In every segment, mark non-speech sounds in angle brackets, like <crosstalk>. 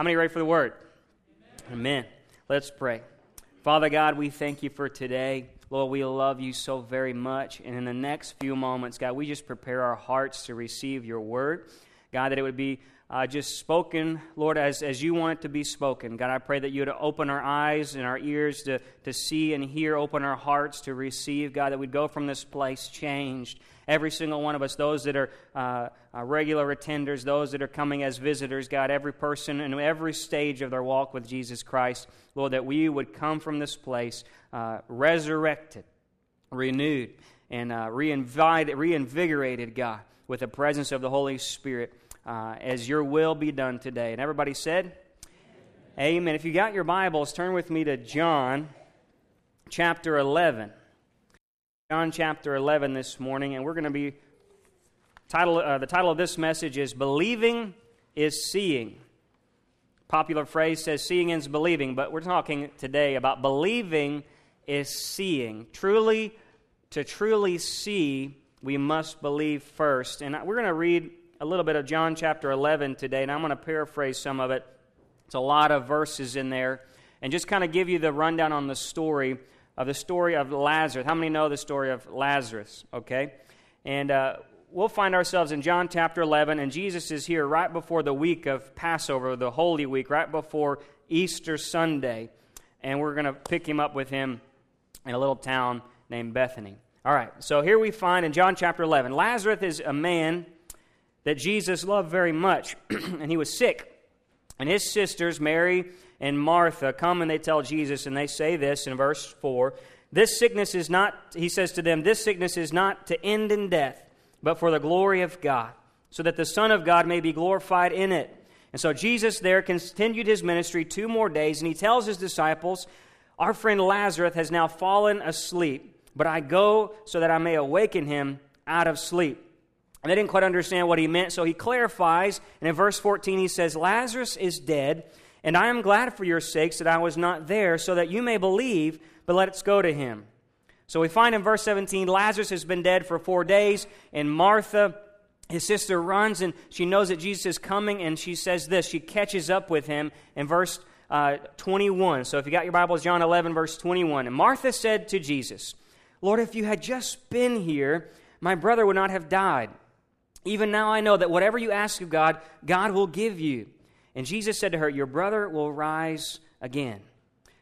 How many ready for the word? Amen. Amen. Let's pray. Father God, we thank you for today. Lord, we love you so very much. And in the next few moments, God, we just prepare our hearts to receive your word. God, that it would be uh, just spoken, Lord, as, as you want it to be spoken. God, I pray that you would open our eyes and our ears to, to see and hear, open our hearts to receive. God, that we'd go from this place changed. Every single one of us, those that are uh, uh, regular attenders, those that are coming as visitors, God, every person in every stage of their walk with Jesus Christ, Lord, that we would come from this place uh, resurrected, renewed, and uh, reinvigorated, God, with the presence of the Holy Spirit uh, as your will be done today. And everybody said, Amen. Amen. If you got your Bibles, turn with me to John chapter 11. John chapter 11 this morning, and we're going to be title uh, the title of this message is believing is seeing. Popular phrase says seeing is believing but we're talking today about believing is seeing. Truly to truly see we must believe first. And we're going to read a little bit of John chapter 11 today, and I'm going to paraphrase some of it. It's a lot of verses in there, and just kind of give you the rundown on the story of the story of Lazarus. How many know the story of Lazarus? Okay, and uh, we'll find ourselves in John chapter 11, and Jesus is here right before the week of Passover, the Holy Week, right before Easter Sunday, and we're going to pick him up with him in a little town named Bethany. All right, so here we find in John chapter 11, Lazarus is a man that Jesus loved very much, <clears throat> and he was sick. And his sisters, Mary and Martha, come and they tell Jesus, and they say this in verse 4 This sickness is not, he says to them, this sickness is not to end in death, but for the glory of God, so that the Son of God may be glorified in it. And so Jesus there continued his ministry two more days, and he tells his disciples, Our friend Lazarus has now fallen asleep, but I go so that I may awaken him out of sleep. And they didn't quite understand what he meant, so he clarifies. And in verse 14, he says, Lazarus is dead, and I am glad for your sakes that I was not there, so that you may believe, but let us go to him. So we find in verse 17, Lazarus has been dead for four days, and Martha, his sister, runs and she knows that Jesus is coming, and she says this. She catches up with him in verse uh, 21. So if you got your Bibles, John 11, verse 21. And Martha said to Jesus, Lord, if you had just been here, my brother would not have died. Even now I know that whatever you ask of God, God will give you. And Jesus said to her, Your brother will rise again.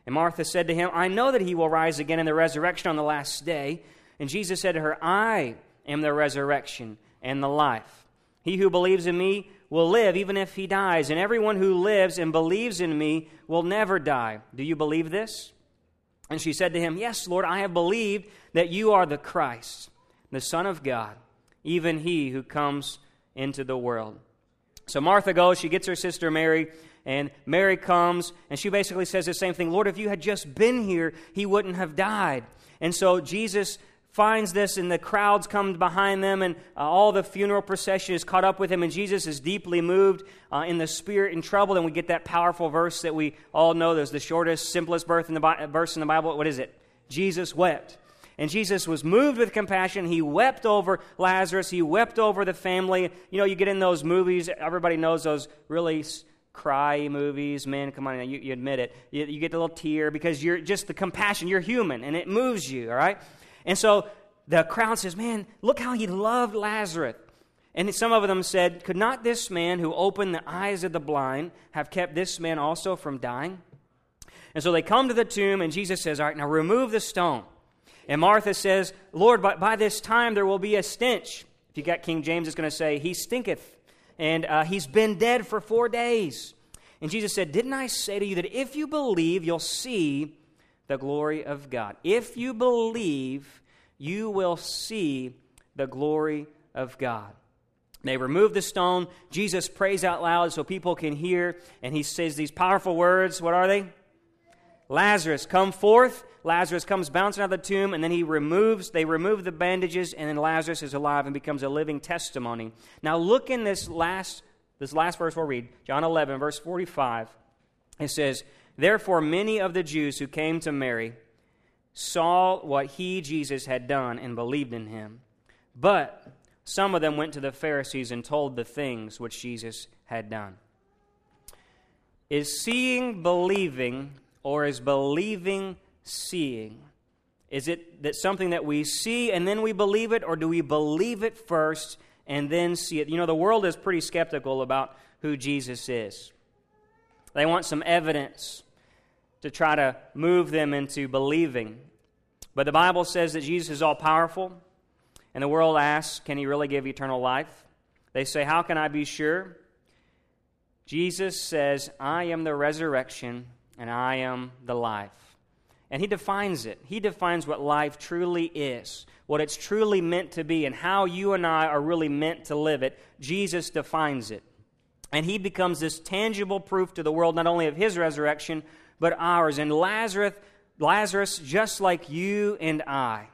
And Martha said to him, I know that he will rise again in the resurrection on the last day. And Jesus said to her, I am the resurrection and the life. He who believes in me will live even if he dies, and everyone who lives and believes in me will never die. Do you believe this? And she said to him, Yes, Lord, I have believed that you are the Christ, the Son of God even he who comes into the world. So Martha goes, she gets her sister Mary, and Mary comes, and she basically says the same thing Lord, if you had just been here, he wouldn't have died. And so Jesus finds this, and the crowds come behind them, and uh, all the funeral procession is caught up with him, and Jesus is deeply moved uh, in the spirit and troubled. And we get that powerful verse that we all know. There's the shortest, simplest verse in the, verse in the Bible. What is it? Jesus wept. And Jesus was moved with compassion. He wept over Lazarus. He wept over the family. You know, you get in those movies, everybody knows those really cry movies. Man, come on, you, you admit it. You, you get a little tear because you're just the compassion. You're human and it moves you, all right? And so the crowd says, Man, look how he loved Lazarus. And some of them said, Could not this man who opened the eyes of the blind have kept this man also from dying? And so they come to the tomb, and Jesus says, All right, now remove the stone. And Martha says, Lord, by, by this time there will be a stench. If you got King James, it's going to say, He stinketh. And uh, he's been dead for four days. And Jesus said, Didn't I say to you that if you believe, you'll see the glory of God? If you believe, you will see the glory of God. They remove the stone. Jesus prays out loud so people can hear. And he says these powerful words. What are they? Lazarus, come forth. Lazarus comes bouncing out of the tomb, and then he removes, they remove the bandages, and then Lazarus is alive and becomes a living testimony. Now look in this last, this last verse we'll read, John 11, verse 45. It says, Therefore many of the Jews who came to Mary saw what he, Jesus, had done and believed in him. But some of them went to the Pharisees and told the things which Jesus had done. Is seeing believing, or is believing seeing? Is it that something that we see and then we believe it, or do we believe it first and then see it? You know, the world is pretty skeptical about who Jesus is. They want some evidence to try to move them into believing. But the Bible says that Jesus is all powerful, and the world asks, Can he really give eternal life? They say, How can I be sure? Jesus says, I am the resurrection and I am the life. And he defines it. He defines what life truly is, what it's truly meant to be, and how you and I are really meant to live it. Jesus defines it. And he becomes this tangible proof to the world not only of his resurrection, but ours. And Lazarus, Lazarus, just like you and I,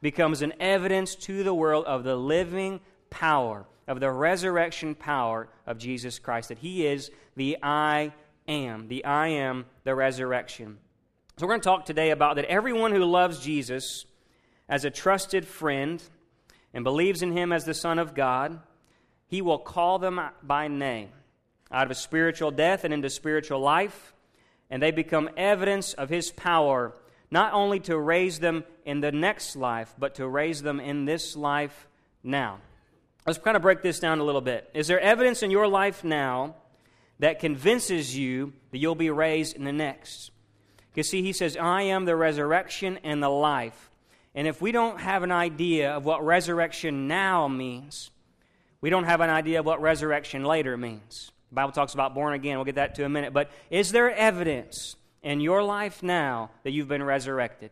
becomes an evidence to the world of the living power, of the resurrection power of Jesus Christ, that he is the I am, the I am, the resurrection. So we're going to talk today about that everyone who loves Jesus as a trusted friend and believes in him as the Son of God, he will call them by name out of a spiritual death and into spiritual life, and they become evidence of his power, not only to raise them in the next life, but to raise them in this life now. Let's kind of break this down a little bit. Is there evidence in your life now that convinces you that you'll be raised in the next? You see, he says, I am the resurrection and the life. And if we don't have an idea of what resurrection now means, we don't have an idea of what resurrection later means. The Bible talks about born again. We'll get that to a minute. But is there evidence in your life now that you've been resurrected?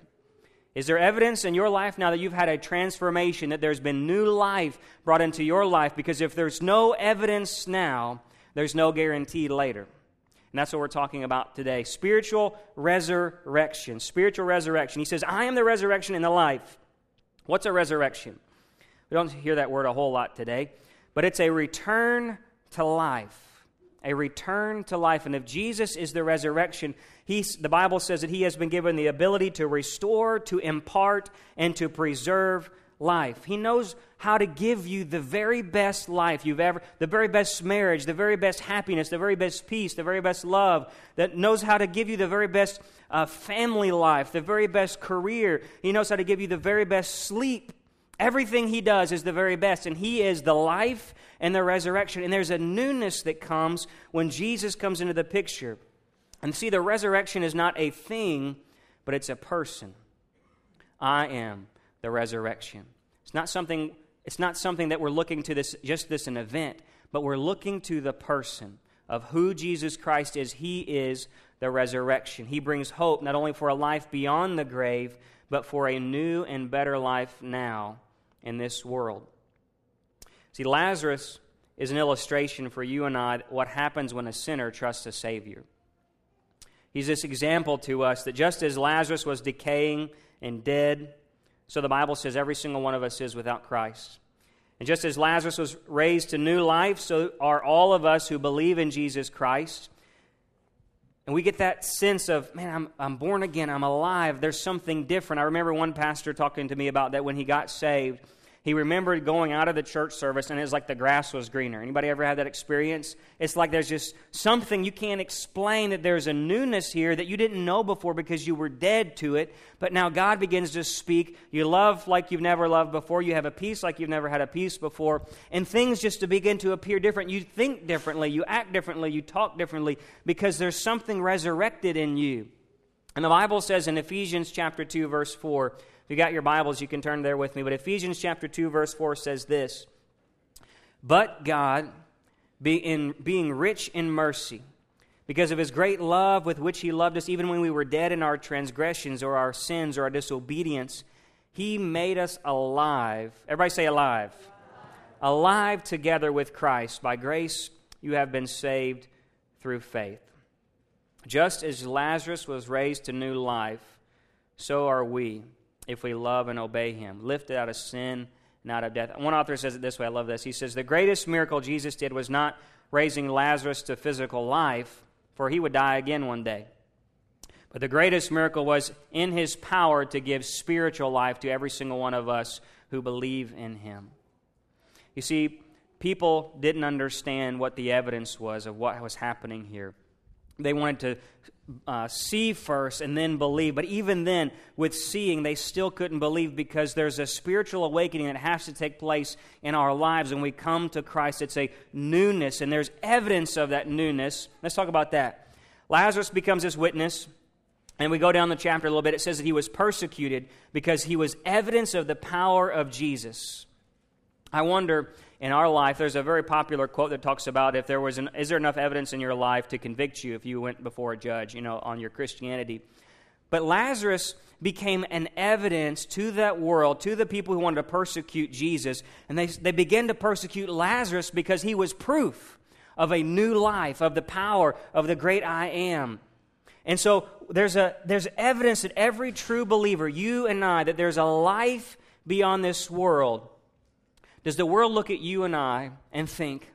Is there evidence in your life now that you've had a transformation, that there's been new life brought into your life? Because if there's no evidence now, there's no guarantee later. And that's what we're talking about today spiritual resurrection. Spiritual resurrection. He says, I am the resurrection and the life. What's a resurrection? We don't hear that word a whole lot today, but it's a return to life. A return to life. And if Jesus is the resurrection, he's, the Bible says that he has been given the ability to restore, to impart, and to preserve life. He knows how to give you the very best life you've ever, the very best marriage, the very best happiness, the very best peace, the very best love, that knows how to give you the very best uh, family life, the very best career. He knows how to give you the very best sleep. Everything He does is the very best, and He is the life and the resurrection. And there's a newness that comes when Jesus comes into the picture. And see, the resurrection is not a thing, but it's a person. I am the resurrection. It's not something, it's not something that we're looking to this just this an event, but we're looking to the person of who Jesus Christ is. He is the resurrection. He brings hope not only for a life beyond the grave, but for a new and better life now in this world. See, Lazarus is an illustration for you and I what happens when a sinner trusts a Savior. He's this example to us that just as Lazarus was decaying and dead, so the Bible says every single one of us is without Christ. And just as Lazarus was raised to new life, so are all of us who believe in Jesus Christ. And we get that sense of, man, I'm, I'm born again, I'm alive, there's something different. I remember one pastor talking to me about that when he got saved he remembered going out of the church service and it's like the grass was greener. Anybody ever had that experience? It's like there's just something you can't explain that there's a newness here that you didn't know before because you were dead to it, but now God begins to speak. You love like you've never loved before. You have a peace like you've never had a peace before, and things just to begin to appear different. You think differently, you act differently, you talk differently because there's something resurrected in you. And the Bible says in Ephesians chapter 2 verse 4, if you got your Bibles, you can turn there with me. But Ephesians chapter 2, verse 4 says this But God, being, being rich in mercy, because of his great love with which he loved us, even when we were dead in our transgressions or our sins or our disobedience, he made us alive. Everybody say alive. Alive, alive together with Christ. By grace, you have been saved through faith. Just as Lazarus was raised to new life, so are we if we love and obey him, lifted out of sin and out of death. One author says it this way I love this. He says, The greatest miracle Jesus did was not raising Lazarus to physical life, for he would die again one day. But the greatest miracle was in his power to give spiritual life to every single one of us who believe in him. You see, people didn't understand what the evidence was of what was happening here. they wanted to uh, see first and then believe. But even then, with seeing, they still couldn't believe because there's a spiritual awakening that has to take place in our lives when we come to Christ. It's a newness, and there's evidence of that newness. Let's talk about that. Lazarus becomes this witness. And we go down the chapter a little bit. It says that he was persecuted because he was evidence of the power of Jesus. I wonder in our life, there's a very popular quote that talks about if there was an, is there enough evidence in your life to convict you if you went before a judge, you know, on your Christianity. But Lazarus became an evidence to that world, to the people who wanted to persecute Jesus. And they, they began to persecute Lazarus because he was proof of a new life, of the power of the great I am. And so there's, a, there's evidence that every true believer, you and I, that there's a life beyond this world does the world look at you and I and think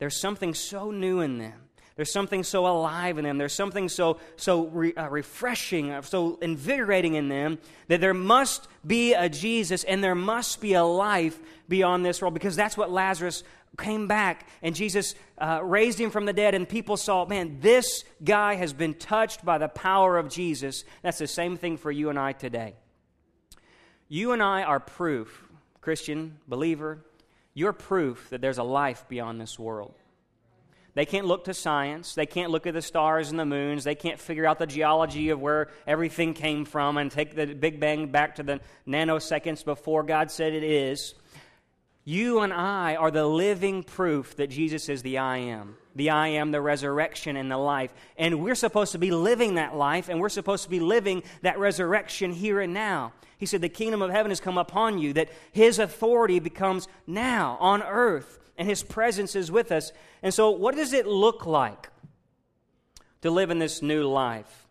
there's something so new in them? There's something so alive in them. There's something so, so re, uh, refreshing, uh, so invigorating in them that there must be a Jesus and there must be a life beyond this world because that's what Lazarus came back and Jesus uh, raised him from the dead, and people saw, man, this guy has been touched by the power of Jesus. That's the same thing for you and I today. You and I are proof Christian, believer, you're proof that there's a life beyond this world. They can't look to science. They can't look at the stars and the moons. They can't figure out the geology of where everything came from and take the Big Bang back to the nanoseconds before God said it is. You and I are the living proof that Jesus is the I am. The I am, the resurrection, and the life. And we're supposed to be living that life, and we're supposed to be living that resurrection here and now. He said, The kingdom of heaven has come upon you, that his authority becomes now on earth, and his presence is with us. And so, what does it look like to live in this new life?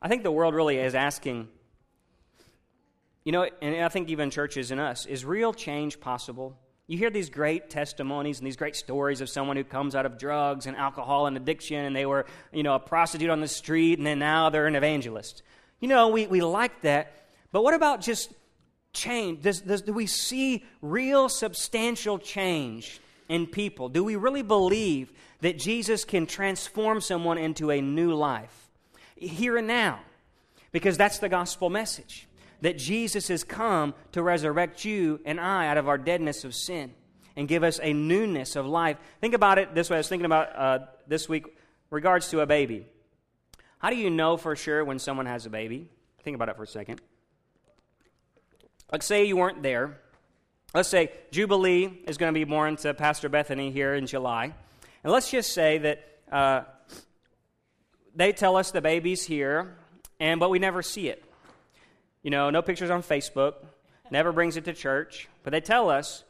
I think the world really is asking you know, and I think even churches and us, is real change possible? You hear these great testimonies and these great stories of someone who comes out of drugs and alcohol and addiction and they were, you know, a prostitute on the street and then now they're an evangelist. You know, we, we like that. But what about just change? Does, does, do we see real substantial change in people? Do we really believe that Jesus can transform someone into a new life here and now? Because that's the gospel message that Jesus has come to resurrect you and I out of our deadness of sin and give us a newness of life. Think about it this way. I was thinking about uh, this week regards to a baby. How do you know for sure when someone has a baby? Think about it for a second. Let's say you weren't there. Let's say Jubilee is going to be born to Pastor Bethany here in July. And let's just say that uh, they tell us the baby's here, and but we never see it. You know, no pictures on Facebook, never brings it to church. But they tell us,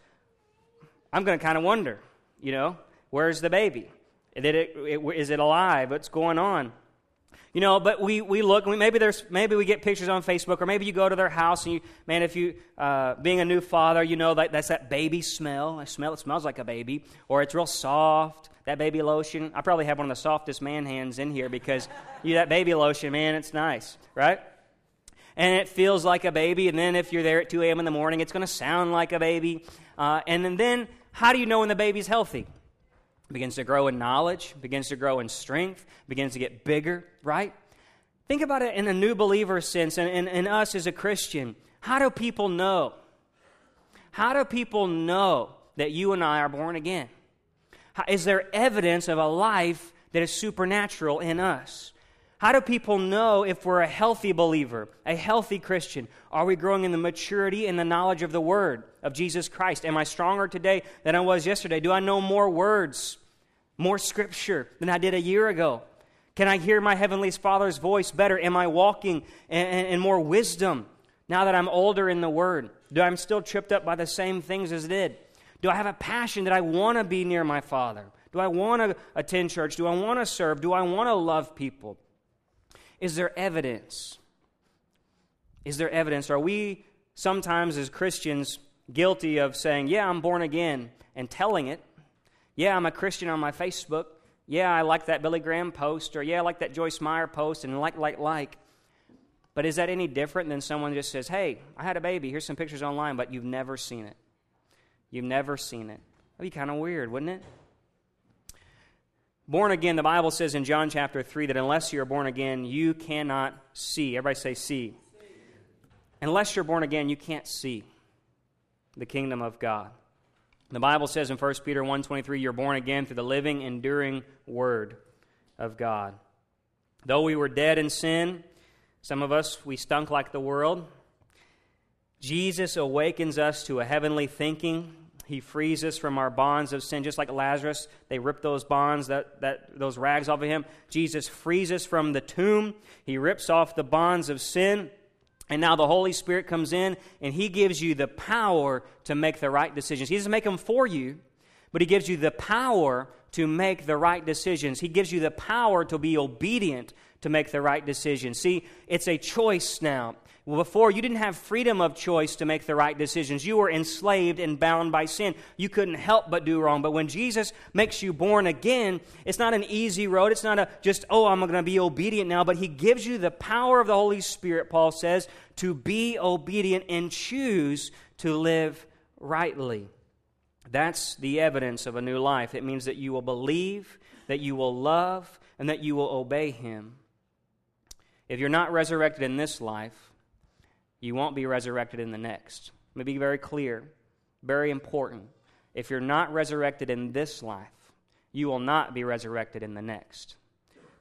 I'm going to kind of wonder, you know, where's the baby? Is it, is it alive? What's going on? You know, but we, we look, we, maybe, there's, maybe we get pictures on Facebook, or maybe you go to their house and you, man, if you, uh, being a new father, you know that, that's that baby smell. I smell, it smells like a baby. Or it's real soft, that baby lotion. I probably have one of the softest man hands in here because <laughs> you, that baby lotion, man, it's nice, right? And it feels like a baby. And then if you're there at 2 a.m. in the morning, it's going to sound like a baby. Uh, and then, how do you know when the baby's healthy? It begins to grow in knowledge, begins to grow in strength, begins to get bigger, right? Think about it in a new believer sense and in, in us as a Christian. How do people know? How do people know that you and I are born again? How, is there evidence of a life that is supernatural in us? How do people know if we're a healthy believer, a healthy Christian? Are we growing in the maturity and the knowledge of the Word of Jesus Christ? Am I stronger today than I was yesterday? Do I know more words, more Scripture than I did a year ago? Can I hear my Heavenly Father's voice better? Am I walking in, in more wisdom now that I'm older in the Word? Do I'm still tripped up by the same things as I did? Do I have a passion that I want to be near my Father? Do I want to attend church? Do I want to serve? Do I want to love people? Is there evidence? Is there evidence? Are we sometimes as Christians guilty of saying, Yeah, I'm born again, and telling it? Yeah, I'm a Christian on my Facebook. Yeah, I like that Billy Graham post, or yeah, I like that Joyce Meyer post, and like, like, like. But is that any different than someone just says, Hey, I had a baby, here's some pictures online, but you've never seen it? You've never seen it. That'd be kind of weird, wouldn't it? Born again, the Bible says in John chapter 3 that unless you're born again, you cannot see. Everybody say, see. Unless you're born again, you can't see the kingdom of God. The Bible says in 1 Peter 1:23, you're born again through the living, enduring word of God. Though we were dead in sin, some of us, we stunk like the world. Jesus awakens us to a heavenly thinking. He frees us from our bonds of sin, just like Lazarus. They ripped those bonds, that, that, those rags off of him. Jesus frees us from the tomb. He rips off the bonds of sin. And now the Holy Spirit comes in and He gives you the power to make the right decisions. He doesn't make them for you, but He gives you the power to make the right decisions. He gives you the power to be obedient to make the right decision. See, it's a choice now. Well, before, you didn't have freedom of choice to make the right decisions. You were enslaved and bound by sin. You couldn't help but do wrong. But when Jesus makes you born again, it's not an easy road. It's not a just, oh, I'm going to be obedient now. But He gives you the power of the Holy Spirit, Paul says, to be obedient and choose to live rightly. That's the evidence of a new life. It means that you will believe, that you will love, and that you will obey Him. If you're not resurrected in this life, you won't be resurrected in the next. Let me be very clear, very important. If you're not resurrected in this life, you will not be resurrected in the next.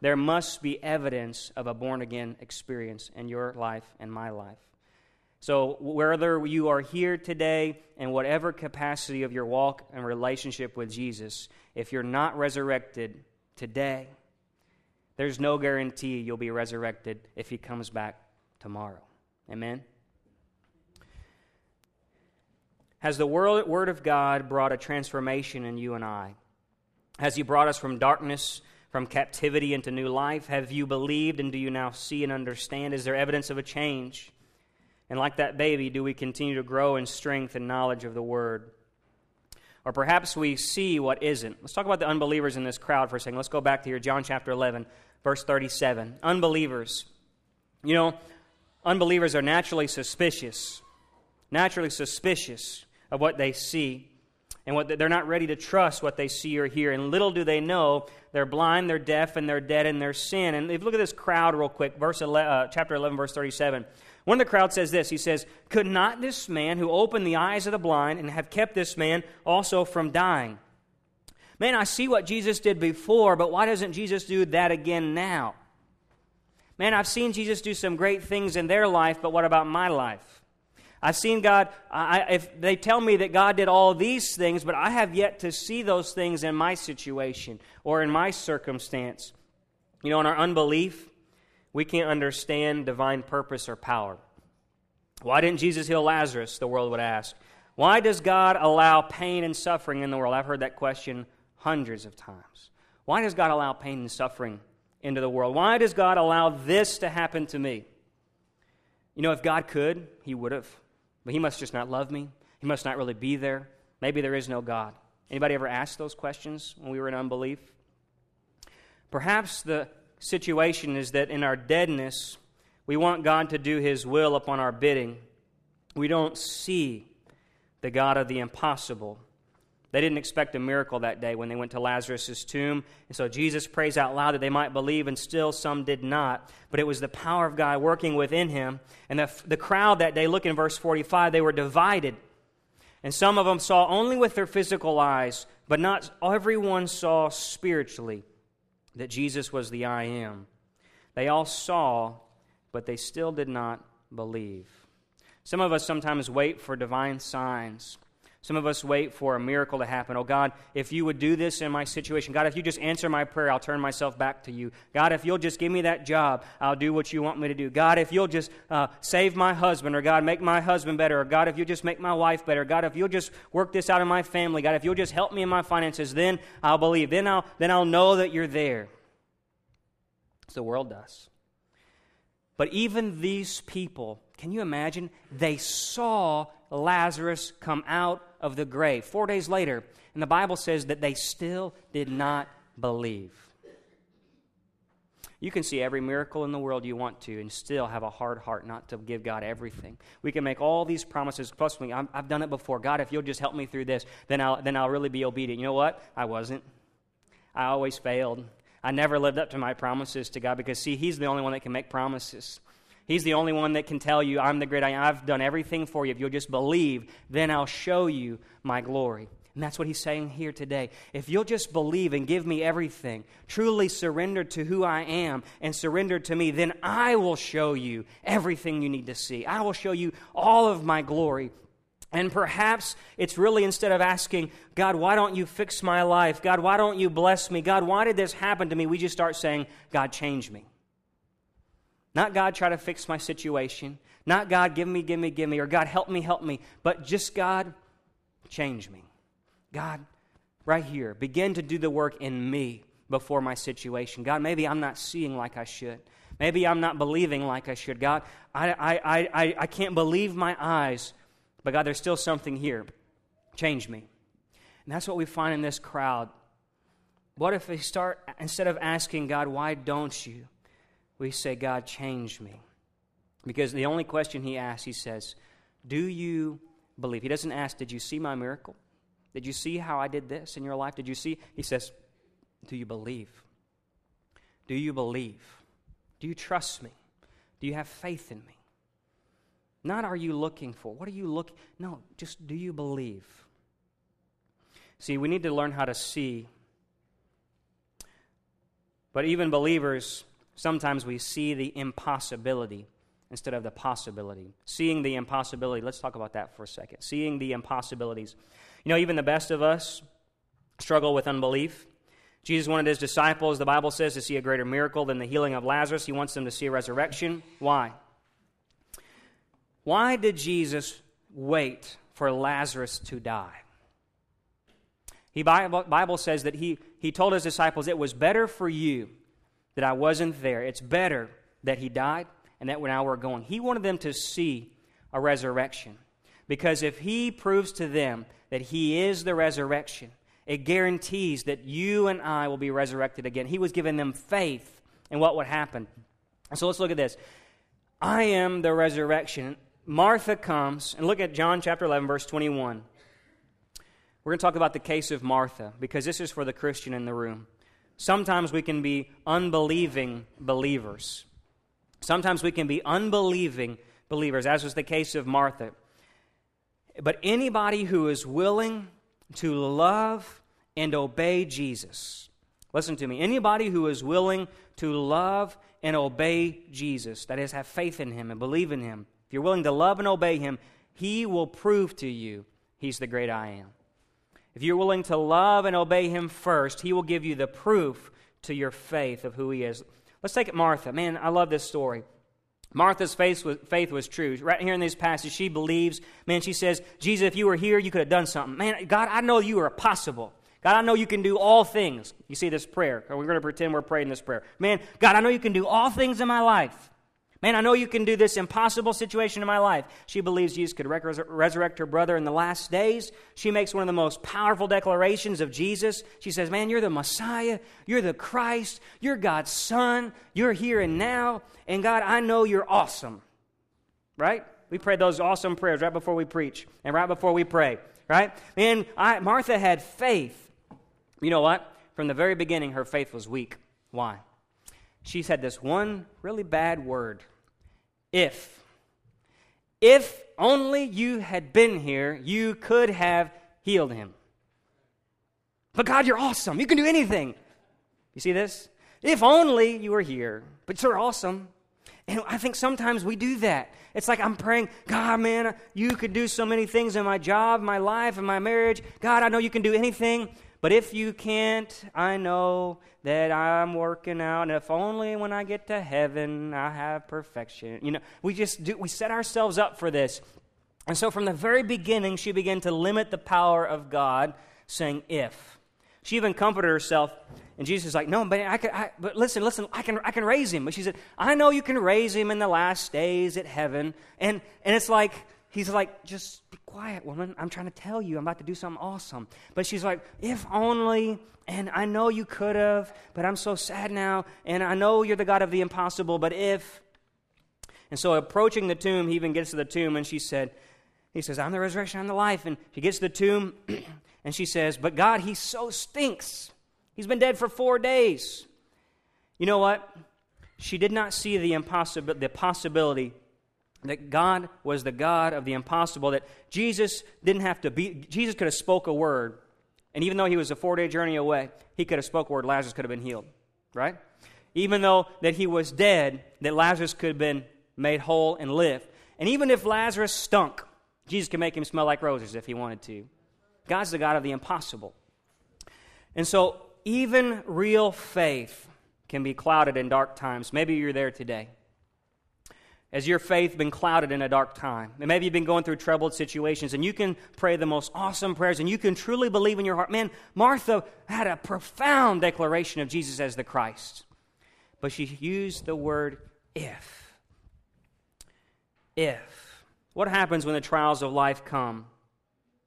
There must be evidence of a born again experience in your life and my life. So, whether you are here today in whatever capacity of your walk and relationship with Jesus, if you're not resurrected today, there's no guarantee you'll be resurrected if he comes back tomorrow. Amen? Has the Word of God brought a transformation in you and I? Has He brought us from darkness, from captivity into new life? Have you believed and do you now see and understand? Is there evidence of a change? And like that baby, do we continue to grow in strength and knowledge of the Word? Or perhaps we see what isn't. Let's talk about the unbelievers in this crowd for a second. Let's go back to here, John chapter 11, verse 37. Unbelievers. You know, unbelievers are naturally suspicious. Naturally suspicious of what they see and what they're not ready to trust what they see or hear and little do they know they're blind they're deaf and they're dead in their sin and if you look at this crowd real quick verse 11, uh, chapter 11 verse 37 one of the crowd says this. He says could not this man who opened the eyes of the blind and have kept this man also from dying? Man i see what jesus did before but why doesn't jesus do that again now? Man i've seen jesus do some great things in their life but what about my life? I've seen God, I, if they tell me that God did all these things, but I have yet to see those things in my situation or in my circumstance. You know, in our unbelief, we can't understand divine purpose or power. Why didn't Jesus heal Lazarus? The world would ask. Why does God allow pain and suffering in the world? I've heard that question hundreds of times. Why does God allow pain and suffering into the world? Why does God allow this to happen to me? You know, if God could, He would have. But he must just not love me. He must not really be there. Maybe there is no God. Anybody ever asked those questions when we were in unbelief? Perhaps the situation is that in our deadness, we want God to do his will upon our bidding. We don't see the God of the impossible. They didn't expect a miracle that day when they went to Lazarus' tomb. And so Jesus prays out loud that they might believe, and still some did not. But it was the power of God working within him. And the, the crowd that day, look in verse 45, they were divided. And some of them saw only with their physical eyes, but not everyone saw spiritually that Jesus was the I am. They all saw, but they still did not believe. Some of us sometimes wait for divine signs some of us wait for a miracle to happen. Oh, God, if you would do this in my situation, God, if you just answer my prayer, I'll turn myself back to you. God, if you'll just give me that job, I'll do what you want me to do. God, if you'll just uh, save my husband, or God, make my husband better, or God, if you'll just make my wife better, God, if you'll just work this out in my family, God, if you'll just help me in my finances, then I'll believe. Then I'll, then I'll know that you're there. As the world does. But even these people, can you imagine? They saw Lazarus come out of the grave. Four days later, and the Bible says that they still did not believe. You can see every miracle in the world you want to and still have a hard heart not to give God everything. We can make all these promises. Plus, me, i have done it before. God, if you'll just help me through this, then I'll, then I'll really be obedient. You know what? I wasn't. I always failed. I never lived up to my promises to God because, see, He's the only one that can make promises. He's the only one that can tell you, I'm the great I am. I've done everything for you. If you'll just believe, then I'll show you my glory. And that's what he's saying here today. If you'll just believe and give me everything, truly surrender to who I am and surrender to me, then I will show you everything you need to see. I will show you all of my glory. And perhaps it's really instead of asking, God, why don't you fix my life? God, why don't you bless me? God, why did this happen to me? We just start saying, God, change me. Not God, try to fix my situation. Not God, give me, give me, give me, or God, help me, help me. But just God, change me. God, right here, begin to do the work in me before my situation. God, maybe I'm not seeing like I should. Maybe I'm not believing like I should. God, I, I, I, I can't believe my eyes, but God, there's still something here. Change me. And that's what we find in this crowd. What if we start, instead of asking God, why don't you? We say, God, change me. Because the only question he asks, he says, Do you believe? He doesn't ask, Did you see my miracle? Did you see how I did this in your life? Did you see? He says, Do you believe? Do you believe? Do you trust me? Do you have faith in me? Not are you looking for? What are you looking? No, just do you believe? See, we need to learn how to see. But even believers Sometimes we see the impossibility instead of the possibility. Seeing the impossibility, let's talk about that for a second. Seeing the impossibilities. You know, even the best of us struggle with unbelief. Jesus wanted his disciples, the Bible says, to see a greater miracle than the healing of Lazarus. He wants them to see a resurrection. Why? Why did Jesus wait for Lazarus to die? The Bible says that he, he told his disciples, It was better for you that I wasn't there. It's better that he died and that now we're going. He wanted them to see a resurrection. Because if he proves to them that he is the resurrection, it guarantees that you and I will be resurrected again. He was giving them faith in what would happen. So let's look at this. I am the resurrection. Martha comes, and look at John chapter 11, verse 21. We're going to talk about the case of Martha because this is for the Christian in the room. Sometimes we can be unbelieving believers. Sometimes we can be unbelieving believers, as was the case of Martha. But anybody who is willing to love and obey Jesus, listen to me, anybody who is willing to love and obey Jesus, that is, have faith in Him and believe in Him, if you're willing to love and obey Him, He will prove to you He's the great I am. If you're willing to love and obey him first, he will give you the proof to your faith of who he is. Let's take it Martha. Man, I love this story. Martha's faith was, faith was true. Right here in this passage, she believes. Man, she says, Jesus, if you were here, you could have done something. Man, God, I know you are possible. God, I know you can do all things. You see this prayer. We're going to pretend we're praying this prayer. Man, God, I know you can do all things in my life. Man, I know you can do this impossible situation in my life. She believes Jesus could resurrect her brother in the last days. She makes one of the most powerful declarations of Jesus. She says, Man, you're the Messiah. You're the Christ. You're God's Son. You're here and now. And God, I know you're awesome. Right? We pray those awesome prayers right before we preach and right before we pray. Right? Man, I, Martha had faith. You know what? From the very beginning, her faith was weak. Why? She said this one really bad word if. If only you had been here, you could have healed him. But God, you're awesome. You can do anything. You see this? If only you were here. But you're awesome. And I think sometimes we do that. It's like I'm praying, God, man, you could do so many things in my job, my life, and my marriage. God, I know you can do anything. But if you can't, I know that I'm working out. And if only when I get to heaven, I have perfection. You know, we just do, we set ourselves up for this. And so from the very beginning, she began to limit the power of God, saying, if. She even comforted herself. And Jesus is like, no, but I can, I, but listen, listen, I can, I can raise him. But she said, I know you can raise him in the last days at heaven. And, and it's like, he's like, just be quiet, woman. I'm trying to tell you, I'm about to do something awesome. But she's like, if only, and I know you could have, but I'm so sad now, and I know you're the God of the impossible, but if. And so approaching the tomb, he even gets to the tomb, and she said, he says, I'm the resurrection, I'm the life. And she gets to the tomb, <clears throat> and she says, But God, he so stinks. He's been dead for four days. You know what? She did not see the, impossible, the possibility that God was the God of the impossible, that Jesus didn't have to be, Jesus could have spoke a word, and even though he was a four day journey away, he could have spoke a word, Lazarus could have been healed, right? Even though that he was dead, that Lazarus could have been made whole and live. And even if Lazarus stunk, Jesus could make him smell like roses if he wanted to. God's the God of the impossible. And so, even real faith can be clouded in dark times. Maybe you're there today. Has your faith been clouded in a dark time? And maybe you've been going through troubled situations, and you can pray the most awesome prayers, and you can truly believe in your heart. Man, Martha had a profound declaration of Jesus as the Christ. But she used the word if. If. What happens when the trials of life come,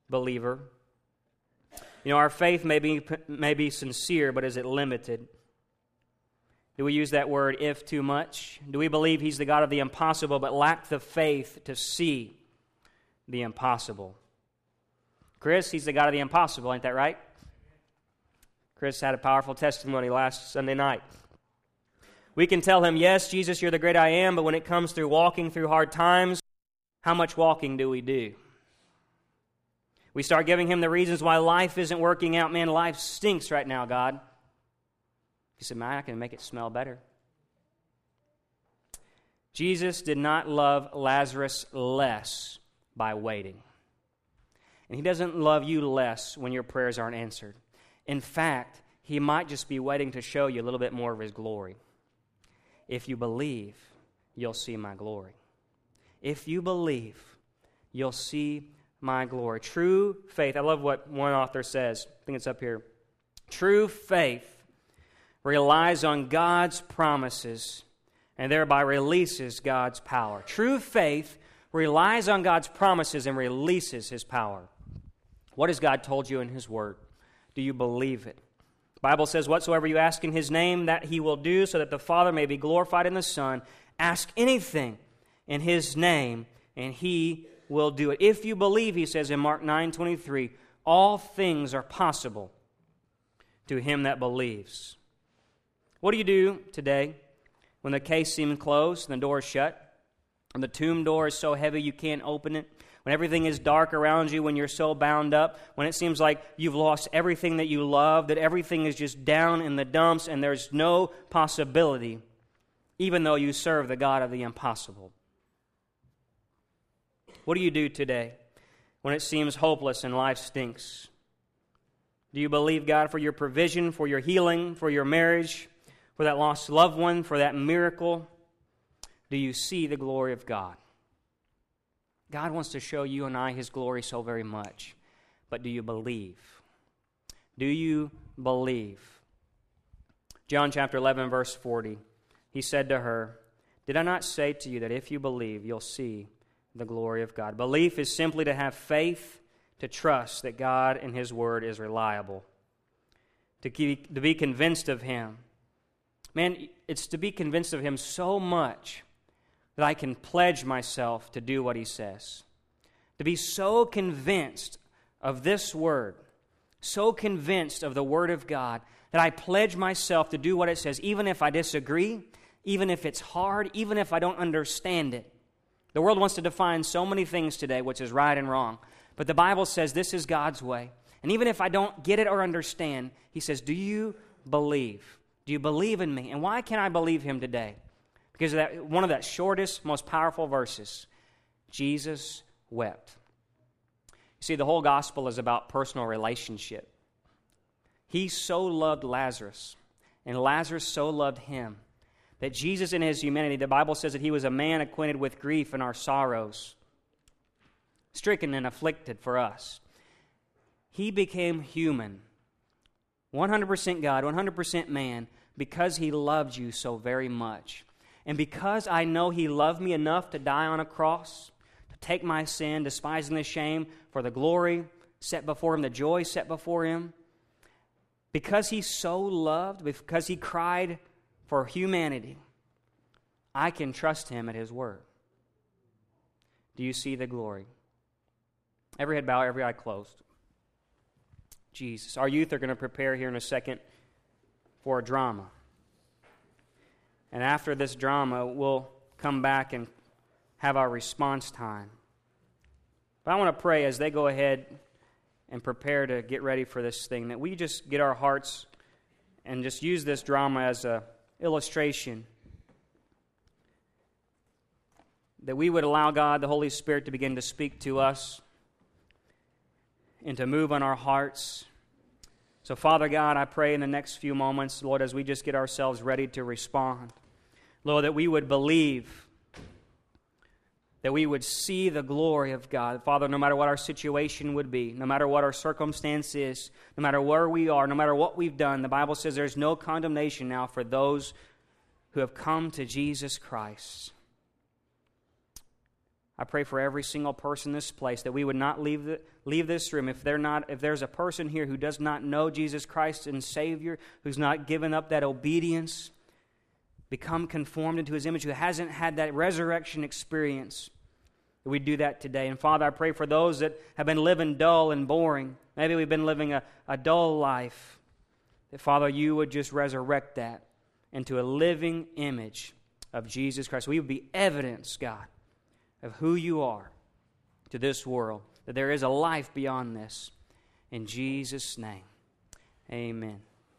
believer? You know, our faith may be, may be sincere, but is it limited? Do we use that word if too much? Do we believe He's the God of the impossible but lack the faith to see the impossible? Chris, He's the God of the impossible, ain't that right? Chris had a powerful testimony last Sunday night. We can tell him, Yes, Jesus, you're the great I am, but when it comes through walking through hard times, how much walking do we do? We start giving him the reasons why life isn't working out. Man, life stinks right now, God. He said, Man, I can make it smell better. Jesus did not love Lazarus less by waiting. And he doesn't love you less when your prayers aren't answered. In fact, he might just be waiting to show you a little bit more of his glory. If you believe, you'll see my glory. If you believe, you'll see my glory. True faith. I love what one author says. I think it's up here. True faith relies on God's promises and thereby releases God's power. True faith relies on God's promises and releases his power. What has God told you in his word? Do you believe it? The Bible says whatsoever you ask in his name that he will do so that the Father may be glorified in the Son. Ask anything in his name and he will do it. If you believe, he says in Mark 9:23, all things are possible to him that believes. What do you do today when the case seems closed and the door is shut? And the tomb door is so heavy you can't open it? When everything is dark around you, when you're so bound up, when it seems like you've lost everything that you love, that everything is just down in the dumps and there's no possibility, even though you serve the God of the impossible. What do you do today when it seems hopeless and life stinks? Do you believe God for your provision, for your healing, for your marriage, for that lost loved one, for that miracle? Do you see the glory of God? God wants to show you and I his glory so very much. But do you believe? Do you believe? John chapter 11, verse 40. He said to her, Did I not say to you that if you believe, you'll see the glory of God? Belief is simply to have faith, to trust that God and His Word is reliable, to, keep, to be convinced of Him, Man, it's to be convinced of Him so much that I can pledge myself to do what He says. To be so convinced of this Word, so convinced of the Word of God, that I pledge myself to do what it says, even if I disagree, even if it's hard, even if I don't understand it. The world wants to define so many things today, which is right and wrong. But the Bible says this is God's way. And even if I don't get it or understand, He says, Do you believe? Do you believe in me? And why can I believe him today? Because of that one of that shortest, most powerful verses. Jesus wept. You see, the whole gospel is about personal relationship. He so loved Lazarus, and Lazarus so loved him, that Jesus, in his humanity, the Bible says that he was a man acquainted with grief and our sorrows, stricken and afflicted for us. He became human 100% God, 100% man, because he loved you so very much. And because I know he loved me enough to die on a cross, to take my sin, despising the shame, for the glory set before him, the joy set before him, because he so loved, because he cried for humanity, I can trust him at his word. Do you see the glory? Every head bowed, every eye closed. Jesus. Our youth are going to prepare here in a second for a drama. And after this drama, we'll come back and have our response time. But I want to pray as they go ahead and prepare to get ready for this thing that we just get our hearts and just use this drama as a illustration that we would allow God, the Holy Spirit, to begin to speak to us and to move on our hearts. So, Father God, I pray in the next few moments, Lord, as we just get ourselves ready to respond, Lord, that we would believe, that we would see the glory of God. Father, no matter what our situation would be, no matter what our circumstance is, no matter where we are, no matter what we've done, the Bible says there's no condemnation now for those who have come to Jesus Christ. I pray for every single person in this place that we would not leave, the, leave this room if, they're not, if there's a person here who does not know Jesus Christ and Savior, who's not given up that obedience, become conformed into His image, who hasn't had that resurrection experience, that we do that today. And Father, I pray for those that have been living dull and boring. Maybe we've been living a, a dull life. That, Father, you would just resurrect that into a living image of Jesus Christ. We would be evidence, God of who you are to this world, that there is a life beyond this. In Jesus' name, amen.